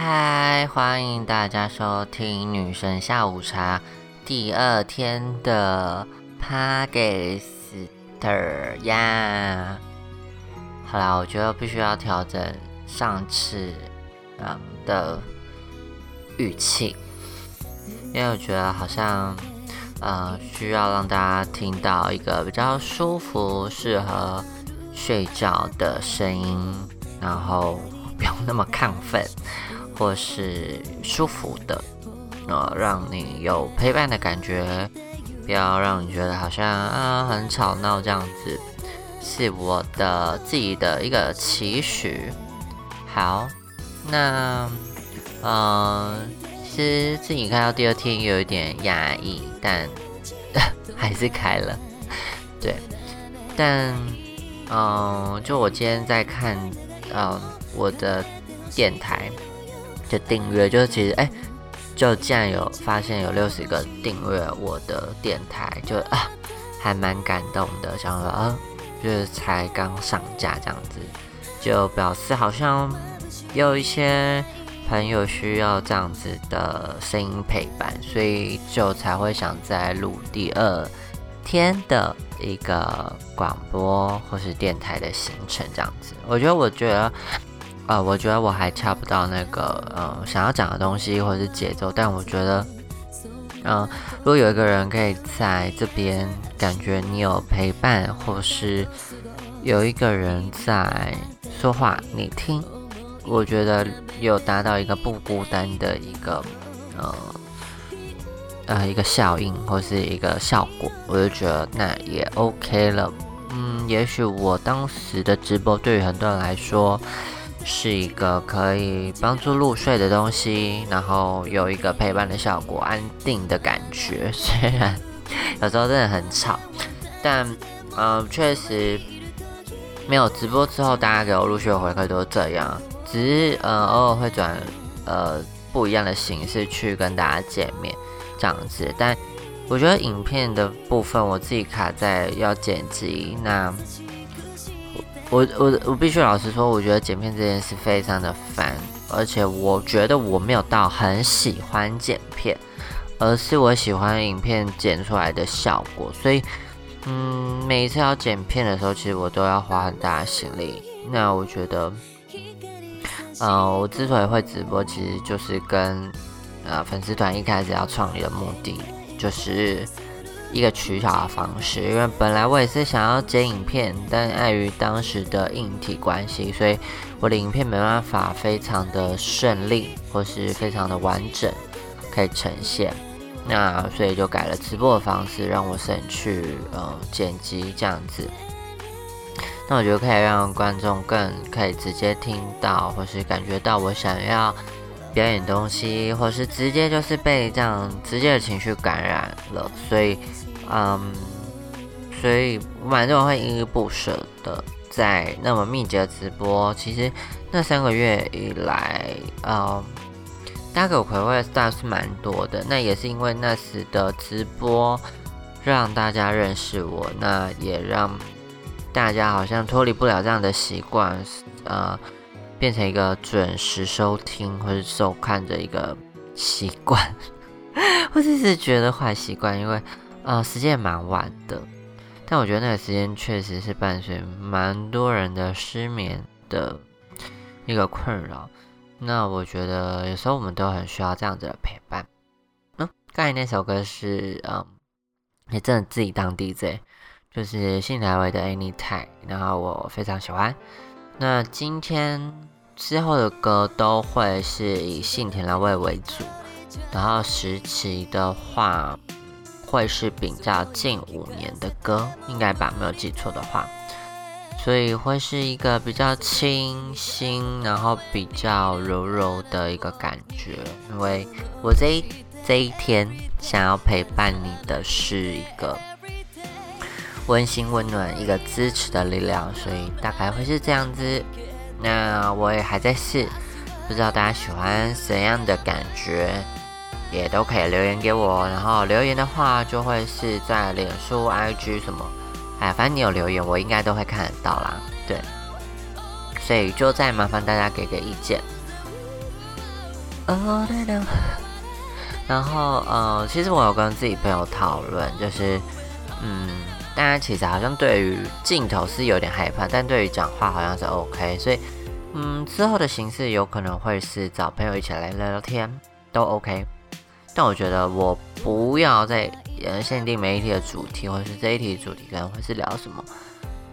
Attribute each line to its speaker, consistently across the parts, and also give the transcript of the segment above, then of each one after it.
Speaker 1: 嗨，欢迎大家收听女神下午茶第二天的 p a g e r 呀。好啦，我觉得必须要调整上次嗯的语气，因为我觉得好像呃需要让大家听到一个比较舒服、适合睡觉的声音，然后不用那么亢奋。或是舒服的，呃，让你有陪伴的感觉，不要让你觉得好像啊很吵闹这样子，是我的自己的一个期许。好，那呃，其实自己看到第二天有一点压抑，但 还是开了。对，但嗯，就我今天在看，嗯，我的电台。就订阅，就是其实哎，就竟然有发现有六十个订阅我的电台，就啊，还蛮感动的。想说啊，就是才刚上架这样子，就表示好像有一些朋友需要这样子的声音陪伴，所以就才会想再录第二天的一个广播或是电台的行程这样子。我觉得，我觉得。呃，我觉得我还恰不到那个呃想要讲的东西或者是节奏，但我觉得，嗯，如果有一个人可以在这边感觉你有陪伴，或是有一个人在说话你听，我觉得有达到一个不孤单的一个呃呃一个效应或是一个效果，我就觉得那也 OK 了。嗯，也许我当时的直播对于很多人来说。是一个可以帮助入睡的东西，然后有一个陪伴的效果，安定的感觉。虽然有时候真的很吵，但嗯，确实没有直播之后，大家给我陆续的回馈都是这样。只是呃，偶尔会转呃不一样的形式去跟大家见面这样子。但我觉得影片的部分，我自己卡在要剪辑那。我我我必须老实说，我觉得剪片这件事非常的烦，而且我觉得我没有到很喜欢剪片，而是我喜欢影片剪出来的效果，所以嗯，每一次要剪片的时候，其实我都要花很大的心力。那我觉得，嗯，我之所以会直播，其实就是跟呃粉丝团一开始要创立的目的，就是。一个取巧的方式，因为本来我也是想要剪影片，但碍于当时的硬体关系，所以我的影片没办法非常的顺利，或是非常的完整可以呈现。那所以就改了直播的方式，让我省去呃剪辑这样子。那我觉得可以让观众更可以直接听到，或是感觉到我想要表演东西，或是直接就是被这样直接的情绪感染了，所以。嗯，所以蛮多人会依依不舍的在那么密集的直播。其实那三个月以来，嗯，大家给我回馈的 star 是蛮多的。那也是因为那时的直播让大家认识我，那也让大家好像脱离不了这样的习惯，呃，变成一个准时收听或者收看的一个习惯。我只是觉得坏习惯，因为。呃，时间也蛮晚的，但我觉得那个时间确实是伴随蛮多人的失眠的一个困扰。那我觉得有时候我们都很需要这样子的陪伴。嗯，刚才那首歌是嗯，也真的自己当 DJ，就是信台维的 Anytime，然后我非常喜欢。那今天之后的歌都会是以信田来味为主，然后时期的话。会是比较近五年的歌，应该吧，没有记错的话，所以会是一个比较清新，然后比较柔柔的一个感觉。因为我这一这一天想要陪伴你的是一个温馨温暖、一个支持的力量，所以大概会是这样子。那我也还在试，不知道大家喜欢怎样的感觉。也都可以留言给我，然后留言的话就会是在脸书、IG 什么，哎，反正你有留言，我应该都会看得到啦。对，所以就再麻烦大家给个意见。哦对的。然后呃，其实我有跟自己朋友讨论，就是嗯，大家其实好像对于镜头是有点害怕，但对于讲话好像是 OK，所以嗯，之后的形式有可能会是找朋友一起来聊聊天，都 OK。但我觉得我不要再限定每一题的主题，或是这一题主题可能会是聊什么。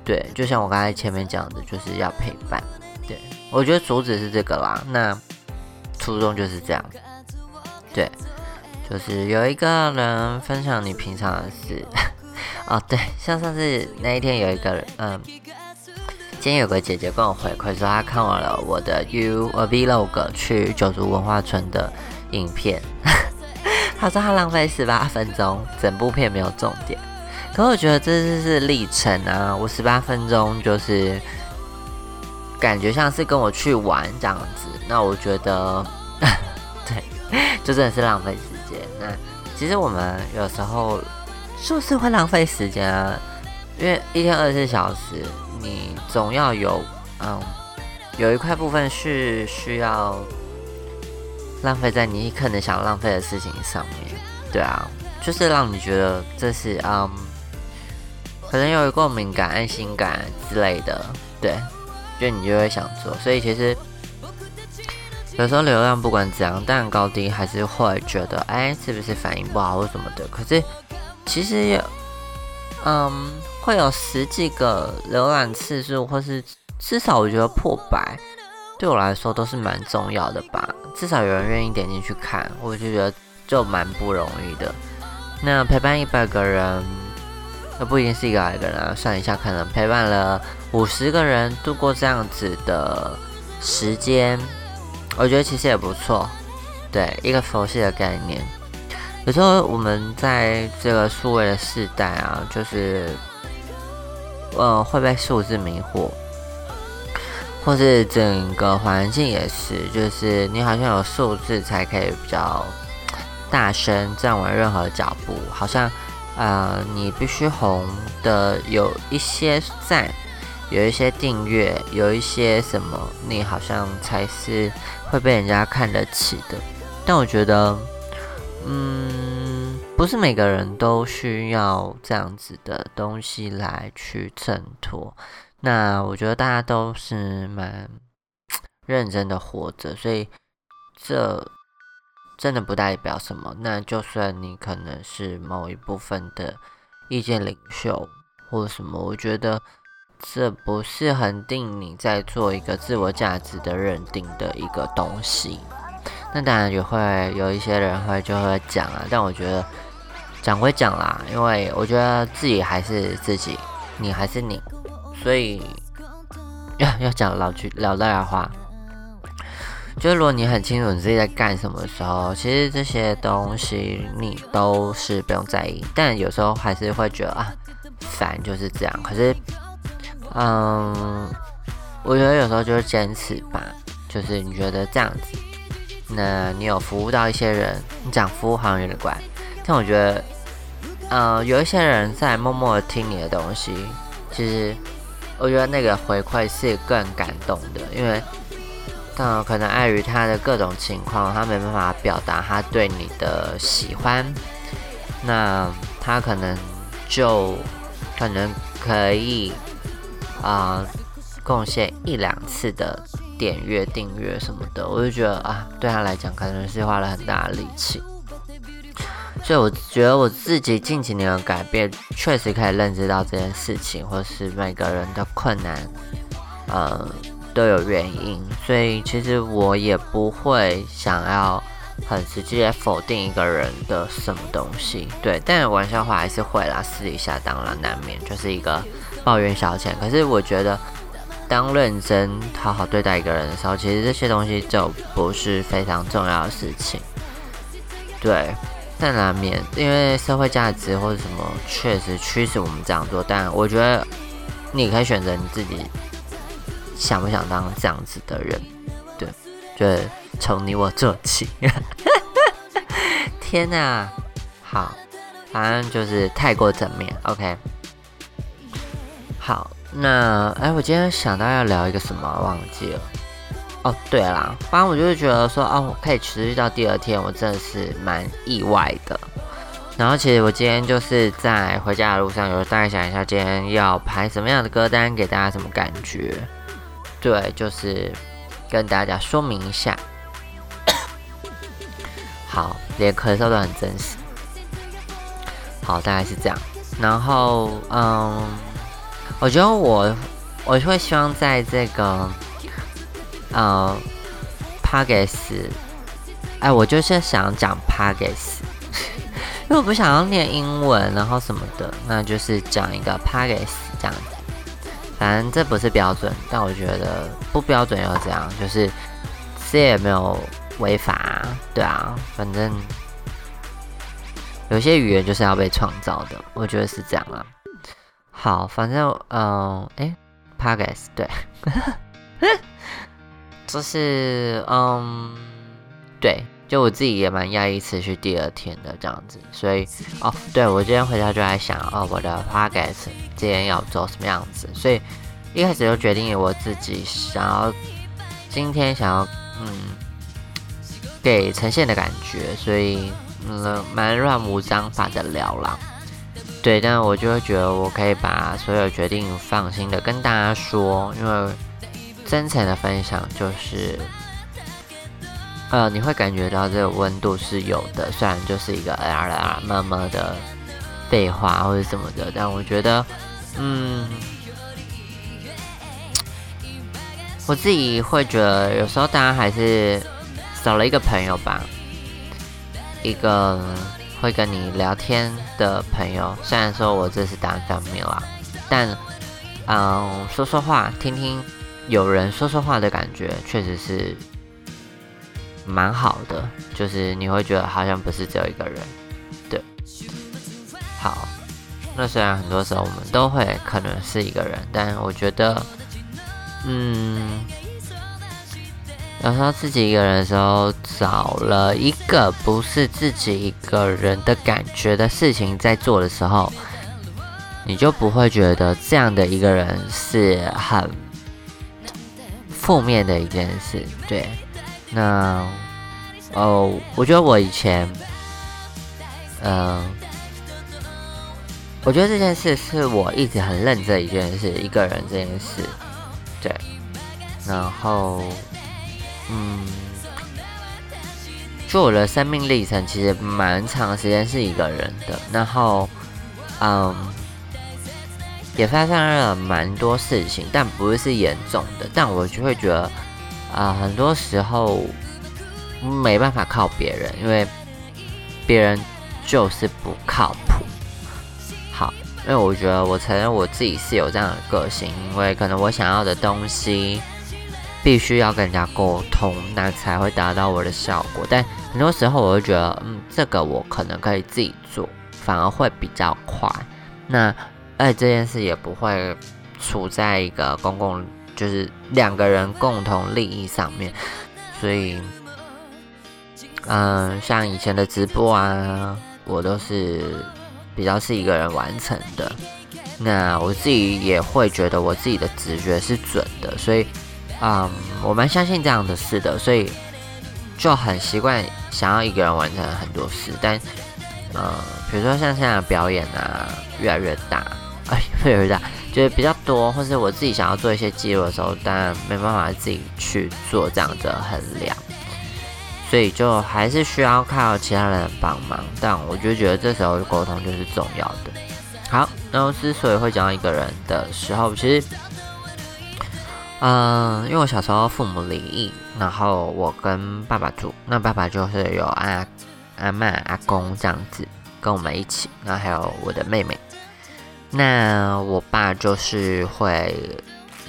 Speaker 1: 对，就像我刚才前面讲的，就是要陪伴。对我觉得主旨是这个啦，那初衷就是这样。对，就是有一个人分享你平常的事。哦，对，像上次那一天有一个人，嗯，今天有个姐姐跟我回馈说，她看完了我的 U Vlog 去九族文化村的影片。他说他浪费十八分钟，整部片没有重点。可我觉得这就是历程啊！我十八分钟就是感觉像是跟我去玩这样子。那我觉得，对，就真的是浪费时间。那其实我们有时候就是会浪费时间啊，因为一天二十四小时，你总要有嗯，有一块部分是需要。浪费在你可能想浪费的事情上面，对啊，就是让你觉得这是嗯，可能有共鸣感、安心感之类的，对，就你就会想做。所以其实有时候流量不管怎样，但高低还是会觉得，哎，是不是反应不好或什么的？可是其实嗯，会有十几个浏览次数，或是至少我觉得破百。对我来说都是蛮重要的吧，至少有人愿意点进去看，我就觉得就蛮不容易的。那陪伴一百个人，那不一定是一个百个人啊，算一下，可能陪伴了五十个人度过这样子的时间，我觉得其实也不错。对，一个佛系的概念。有时候我们在这个数位的时代啊，就是，呃，会被数字迷惑。或是整个环境也是，就是你好像有数字才可以比较大声站稳任何脚步，好像呃你必须红的有一些赞，有一些订阅，有一些什么，你好像才是会被人家看得起的。但我觉得，嗯，不是每个人都需要这样子的东西来去衬托。那我觉得大家都是蛮 认真的活着，所以这真的不代表什么。那就算你可能是某一部分的意见领袖或什么，我觉得这不是恒定你在做一个自我价值的认定的一个东西。那当然也会有一些人会就会讲啊，但我觉得讲归讲啦，因为我觉得自己还是自己，你还是你。所以要要讲老句老大话，就是如果你很清楚你自己在干什么的时候，其实这些东西你都是不用在意。但有时候还是会觉得啊，烦就是这样。可是，嗯，我觉得有时候就是坚持吧，就是你觉得这样子，那你有服务到一些人，你讲服务好像有点怪，但我觉得，呃，有一些人在默默的听你的东西，其实。我觉得那个回馈是更感动的，因为，但可能碍于他的各种情况，他没办法表达他对你的喜欢，那他可能就可能可以啊贡献一两次的点阅、订阅什么的，我就觉得啊，对他来讲可能是花了很大的力气。所以我觉得我自己近几年的改变，确实可以认知到这件事情，或是每个人的困难，呃，都有原因。所以其实我也不会想要很直接否定一个人的什么东西，对。但玩笑话还是会啦，私底下当然难免就是一个抱怨消遣。可是我觉得，当认真好好对待一个人的时候，其实这些东西就不是非常重要的事情，对。但难免，因为社会价值或者什么，确实驱使我们这样做。但我觉得，你可以选择你自己想不想当这样子的人，对，就从你我做起。天哪，好，反正就是太过正面。OK，好，那哎，我今天想到要聊一个什么，忘记了。哦，对啦，反正我就是觉得说，哦，我可以持续到第二天，我真的是蛮意外的。然后其实我今天就是在回家的路上，有大概想一下今天要排什么样的歌单，给大家什么感觉。对，就是跟大家说明一下。好，连咳嗽都很真实。好，大概是这样。然后，嗯，我觉得我我会希望在这个。呃 p a g e s 哎，我就是想讲 p a g e s 因为我不想要念英文，然后什么的，那就是讲一个 p a g e s 这样子。反正这不是标准，但我觉得不标准又怎样，就是这也没有违法，对啊，反正有些语言就是要被创造的，我觉得是这样啊。好，反正嗯，哎 p a g e s 对。就是，嗯，对，就我自己也蛮压抑，持续第二天的这样子，所以，哦，对我今天回家就在想，哦，我的 podcast 今天要做什么样子，所以一开始就决定我自己想要今天想要，嗯，给呈现的感觉，所以，嗯，蛮乱无章法的聊啦，对，但我就会觉得我可以把所有决定放心的跟大家说，因为。真诚的分享就是，呃，你会感觉到这个温度是有的，虽然就是一个啊啦慢慢的废话或者什么的，但我觉得，嗯，我自己会觉得有时候大家还是少了一个朋友吧，一个会跟你聊天的朋友。虽然说我这是单方面啦，但嗯，说说话，听听。有人说说话的感觉确实是蛮好的，就是你会觉得好像不是只有一个人，对。好，那虽然很多时候我们都会可能是一个人，但我觉得，嗯，有时候自己一个人的时候，找了一个不是自己一个人的感觉的事情在做的时候，你就不会觉得这样的一个人是很。负面的一件事，对，那哦，我觉得我以前，嗯，我觉得这件事是我一直很认真一件事，一个人这件事，对，然后，嗯，就我的生命历程其实蛮长时间是一个人的，然后，嗯。也发生了蛮多事情，但不是严重的。但我就会觉得，啊，很多时候没办法靠别人，因为别人就是不靠谱。好，因为我觉得我承认我自己是有这样的个性，因为可能我想要的东西必须要跟人家沟通，那才会达到我的效果。但很多时候我会觉得，嗯，这个我可能可以自己做，反而会比较快。那而且这件事也不会处在一个公共，就是两个人共同利益上面，所以，嗯，像以前的直播啊，我都是比较是一个人完成的。那我自己也会觉得我自己的直觉是准的，所以，嗯，我蛮相信这样的事的，所以就很习惯想要一个人完成很多事。但，呃，比如说像现在的表演啊，越来越大。哎，会有点，就是比较多，或是我自己想要做一些记录的时候，当然没办法自己去做这样的衡量，所以就还是需要靠其他人帮忙。但我就觉得这时候沟通就是重要的。好，然后之所以会讲到一个人的时候，其实，嗯，因为我小时候父母离异，然后我跟爸爸住，那爸爸就是有阿阿妈、阿公这样子跟我们一起，然后还有我的妹妹。那我爸就是会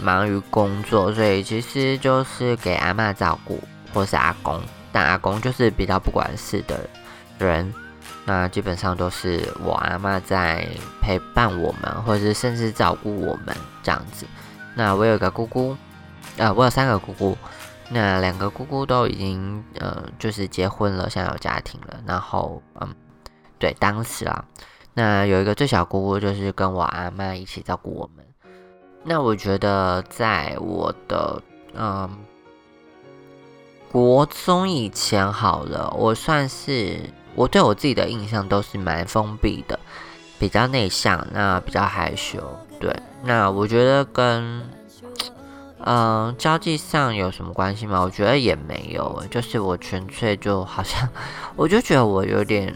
Speaker 1: 忙于工作，所以其实就是给阿妈照顾，或是阿公。但阿公就是比较不管事的人，那基本上都是我阿妈在陪伴我们，或者是甚至照顾我们这样子。那我有一个姑姑，呃，我有三个姑姑，那两个姑姑都已经呃就是结婚了，现在有家庭了。然后嗯，对，当时啊。那有一个最小姑姑，就是跟我阿妈一起照顾我们。那我觉得，在我的嗯国中以前好了，我算是我对我自己的印象都是蛮封闭的，比较内向，那比较害羞。对，那我觉得跟嗯交际上有什么关系吗？我觉得也没有，就是我纯粹就好像，我就觉得我有点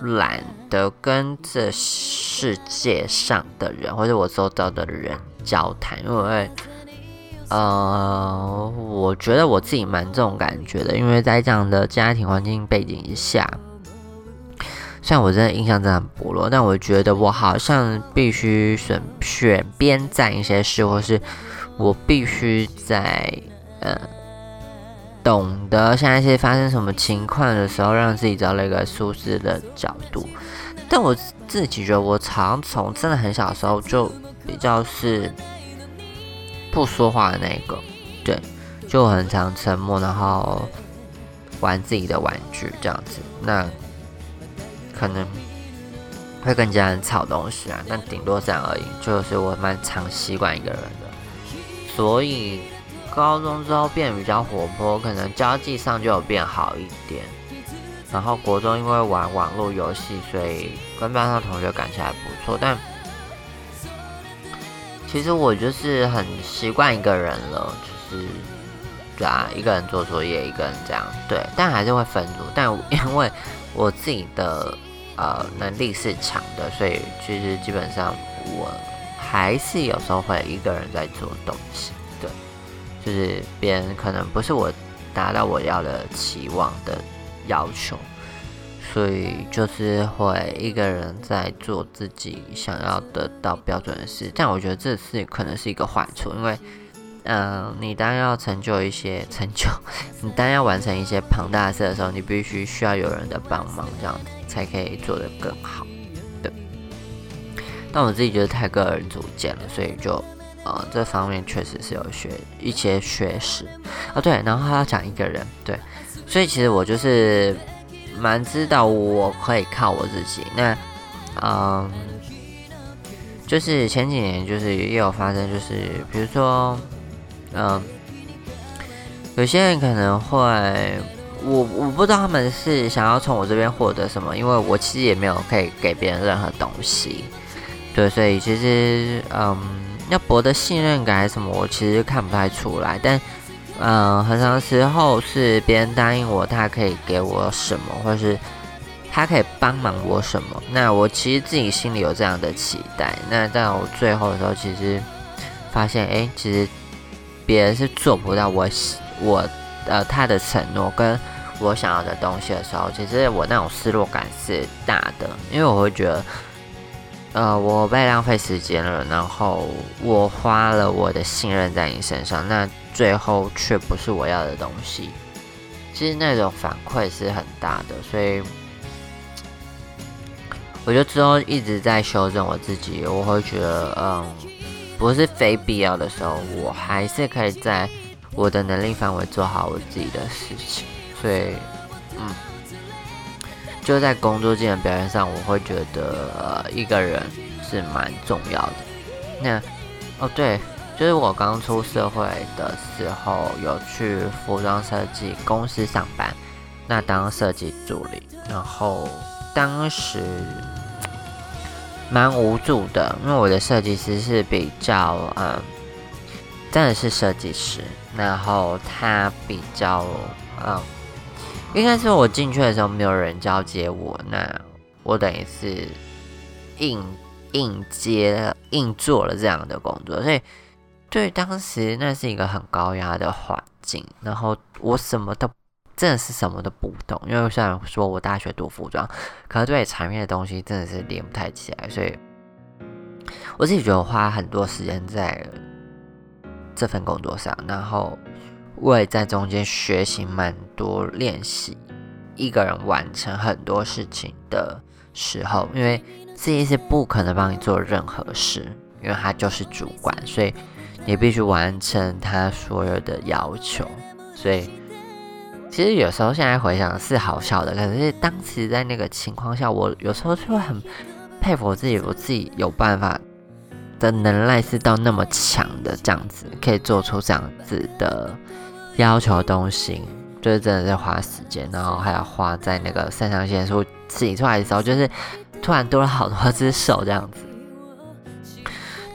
Speaker 1: 懒得跟这世界上的人或者我周遭的人交谈，因为。呃，我觉得我自己蛮这种感觉的，因为在这样的家庭环境背景下，虽然我真的印象真的很薄弱，但我觉得我好像必须选选边站一些事，或是我必须在呃懂得现在是发生什么情况的时候，让自己找了一个舒适的角度。但我自己觉得，我常从真的很小的时候就比较是。不说话的那个，对，就很常沉默，然后玩自己的玩具这样子。那可能会跟家人吵东西啊，但顶多这样而已。就是我蛮常习惯一个人的，所以高中之后变比较活泼，可能交际上就有变好一点。然后国中因为玩网络游戏，所以跟班上同学感情还不错，但。其实我就是很习惯一个人了，就是对啊，一个人做作业，一个人这样对，但还是会分组。但 因为我自己的呃能力是强的，所以其实基本上我还是有时候会一个人在做东西。就是别人可能不是我达到我要的期望的要求。所以就是会一个人在做自己想要得到标准的事，但我觉得这是可能是一个坏处，因为，嗯，你当要成就一些成就，你当要完成一些庞大事的时候，你必须需要有人的帮忙，这样子才可以做得更好。对。但我自己觉得太个人主见了，所以就，呃，这方面确实是有学一些学识啊。对，然后他要讲一个人，对，所以其实我就是。蛮知道我可以靠我自己。那，嗯，就是前几年就是也有发生，就是比如说，嗯，有些人可能会，我我不知道他们是想要从我这边获得什么，因为我其实也没有可以给别人任何东西。对，所以其实，嗯，要博得信任感还是什么，我其实看不太出来，但。嗯，很长时候是别人答应我，他可以给我什么，或是他可以帮忙我什么。那我其实自己心里有这样的期待。那到最后的时候，其实发现，哎，其实别人是做不到我我呃他的承诺跟我想要的东西的时候，其实我那种失落感是大的，因为我会觉得，呃，我被浪费时间了，然后我花了我的信任在你身上，那。最后却不是我要的东西，其实那种反馈是很大的，所以我就之后一直在修正我自己。我会觉得，嗯，不是非必要的时候，我还是可以在我的能力范围做好我自己的事情。所以，嗯，就在工作技能表现上，我会觉得，呃，一个人是蛮重要的。那，哦，对。就是我刚出社会的时候，有去服装设计公司上班，那当设计助理，然后当时蛮无助的，因为我的设计师是比较嗯，真的是设计师，然后他比较嗯，应该是我进去的时候没有人交接我，那我等于是硬硬接硬做了这样的工作，所以。对，当时那是一个很高压的环境，然后我什么都真的是什么都不懂，因为虽然说我大学读服装，可是对产业的东西真的是连不太起来，所以我自己觉得我花很多时间在这份工作上，然后我也在中间学习蛮多练习一个人完成很多事情的时候，因为设计师不可能帮你做任何事，因为他就是主管，所以。你必须完成他所有的要求，所以其实有时候现在回想是好笑的，可是当时在那个情况下，我有时候就会很佩服我自己，我自己有办法的能耐是到那么强的这样子，可以做出这样子的要求东西，就是真的是花时间，然后还要花在那个肾上腺素挤出来的时候，就是突然多了好多只手这样子。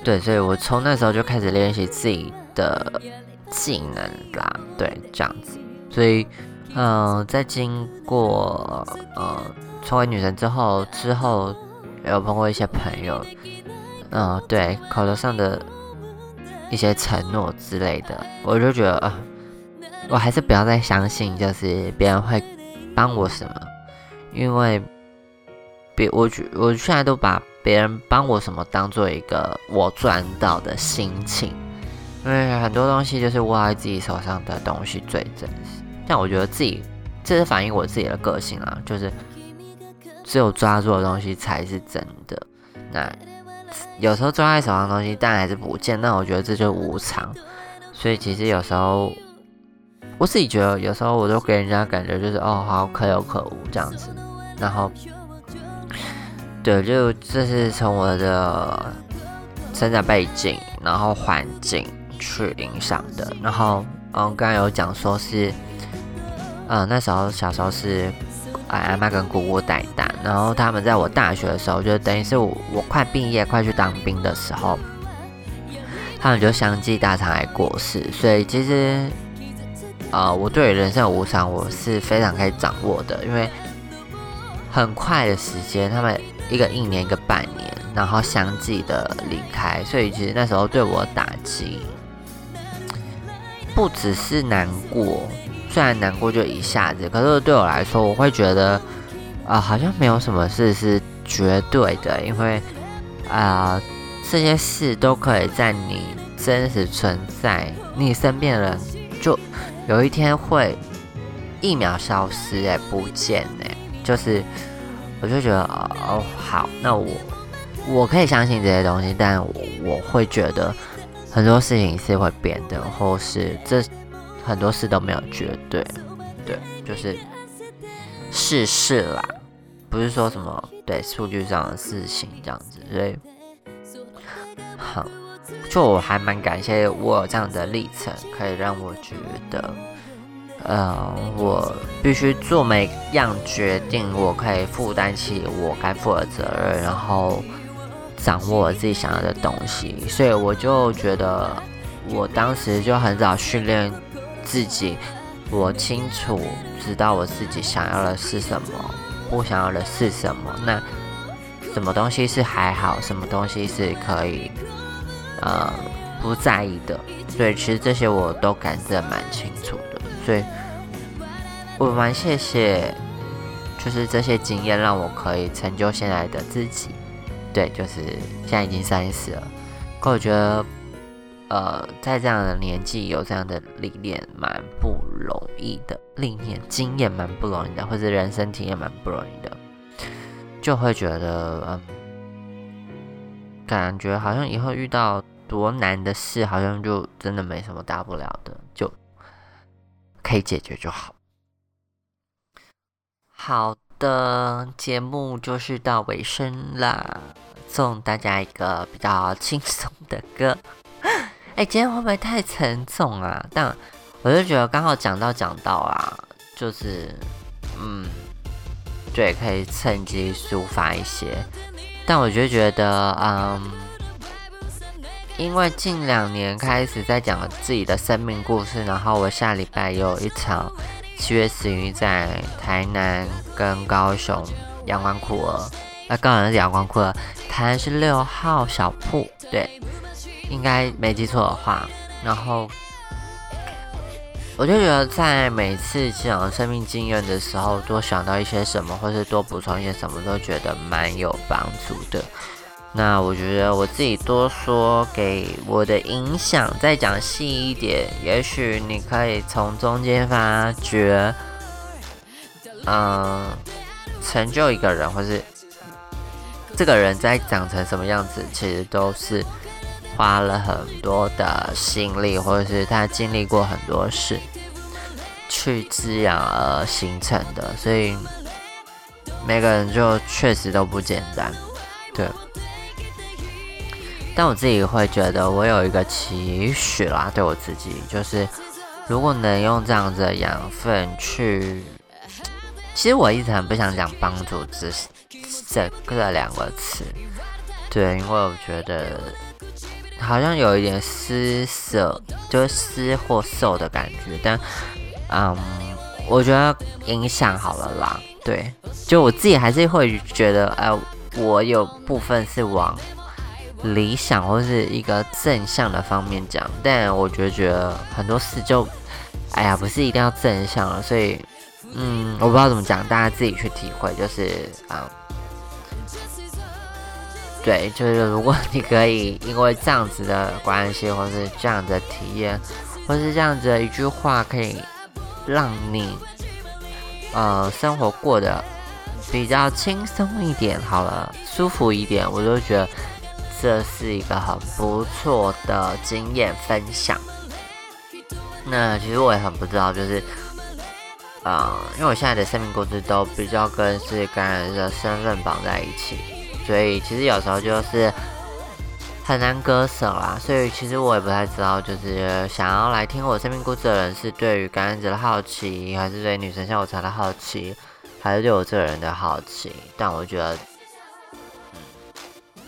Speaker 1: 对，所以我从那时候就开始练习自己的技能啦，对，这样子。所以，嗯，在经过呃成为女神之后，之后有碰过一些朋友，嗯，对，口头上的一些承诺之类的，我就觉得，呃，我还是不要再相信，就是别人会帮我什么，因为别我觉我现在都把。别人帮我什么当做一个我赚到的心情，因为很多东西就是握在自己手上的东西最真实。但我觉得自己这是反映我自己的个性啊，就是只有抓住的东西才是真的。那有时候抓在手上的东西，但还是不见，那我觉得这就无常。所以其实有时候我自己觉得，有时候我都给人家感觉就是哦，好可有可无这样子，然后。对，就这是从我的生长背景，然后环境去影响的。然后，嗯，刚刚有讲说是，嗯，那时候小时候是阿妈跟姑姑带大，然后他们在我大学的时候，就等于是我我快毕业、快去当兵的时候，他们就相继大肠癌过世。所以其实，呃，我对人生无常我是非常可以掌握的，因为很快的时间他们。一个一年，一个半年，然后相继的离开，所以其实那时候对我打击不只是难过，虽然难过就一下子，可是对我来说，我会觉得啊，好像没有什么事是绝对的，因为啊，这些事都可以在你真实存在你身边的人，有一天会一秒消失，哎，不见，哎，就是。我就觉得哦好，那我我可以相信这些东西，但我会觉得很多事情是会变的，或是这很多事都没有绝对，对，就是事事啦，不是说什么对数据上的事情这样子，所以好，就我还蛮感谢我有这样的历程，可以让我觉得。呃，我必须做每样决定，我可以负担起我该负的责任，然后掌握我自己想要的东西。所以我就觉得，我当时就很早训练自己，我清楚知道我自己想要的是什么，不想要的是什么。那什么东西是还好，什么东西是可以呃不在意的。所以其实这些我都感知的蛮清楚的。所以，我蛮谢谢，就是这些经验让我可以成就现在的自己。对，就是现在已经三十了，可我觉得，呃，在这样的年纪有这样的历练蛮不容易的，历练经验蛮不容易的，或者人生体验蛮不容易的，就会觉得，嗯，感觉好像以后遇到多难的事，好像就真的没什么大不了的，就。可以解决就好。好的，节目就是到尾声啦，送大家一个比较轻松的歌。哎，今天会不会太沉重啊？但我就觉得刚好讲到讲到啊，就是嗯，对，可以趁机抒发一些。但我就觉得，嗯。因为近两年开始在讲自己的生命故事，然后我下礼拜有一场七月十一在台南跟高雄阳光酷儿，那高雄是阳光酷儿，台南是六号小铺，对，应该没记错的话。然后我就觉得在每次讲生命经验的时候，多想到一些什么，或是多补充一些什么，都觉得蛮有帮助的。那我觉得我自己多说给我的影响再讲细一点，也许你可以从中间发觉，嗯，成就一个人，或是这个人在长成什么样子，其实都是花了很多的心力，或者是他经历过很多事去滋养而形成的，所以每个人就确实都不简单，对。但我自己会觉得，我有一个期许啦，对我自己就是，如果能用这样子的养分去，其实我一直很不想讲帮助这这这两个词，对，因为我觉得好像有一点施舍，就是施或受的感觉，但嗯，我觉得影响好了啦，对，就我自己还是会觉得，哎，我有部分是往。理想或是一个正向的方面讲，但我觉得觉得很多事就，哎呀，不是一定要正向了，所以，嗯，我不知道怎么讲，大家自己去体会，就是啊，对，就是如果你可以因为这样子的关系，或是这样的体验，或是这样子的一句话，可以让你呃生活过得比较轻松一点，好了，舒服一点，我就觉得。这是一个很不错的经验分享。那其实我也很不知道，就是，呃，因为我现在的生命故事都比较跟是感染的身份绑在一起，所以其实有时候就是很难割舍啦。所以其实我也不太知道，就是想要来听我生命故事的人是对于感染者的好奇，还是对女神下午茶的好奇，还是对我这个人的好奇。但我觉得。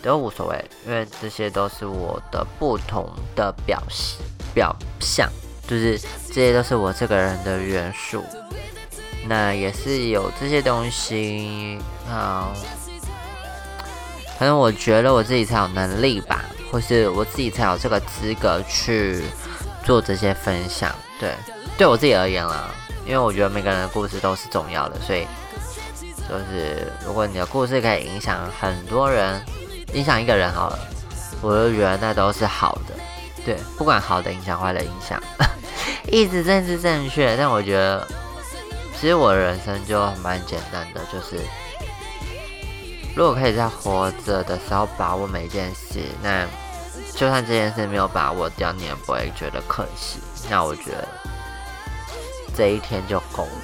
Speaker 1: 都无所谓，因为这些都是我的不同的表现表象，就是这些都是我这个人的元素。那也是有这些东西啊，可能我觉得我自己才有能力吧，或是我自己才有这个资格去做这些分享。对，对我自己而言啦，因为我觉得每个人的故事都是重要的，所以就是如果你的故事可以影响很多人。影响一个人好了，我就觉得那都是好的，对，不管好的影响坏的影响，一直正是正确。但我觉得，其实我的人生就蛮简单的，就是如果可以在活着的时候把握每一件事，那就算这件事没有把握掉，你也不会觉得可惜。那我觉得这一天就够了，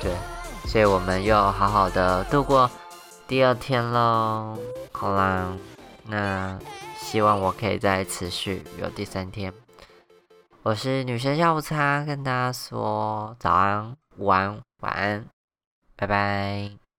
Speaker 1: 对，所以我们又好好的度过第二天喽。好啦，那希望我可以再持续有第三天。我是女生下午茶，跟大家说早安、午安、晚安，拜拜。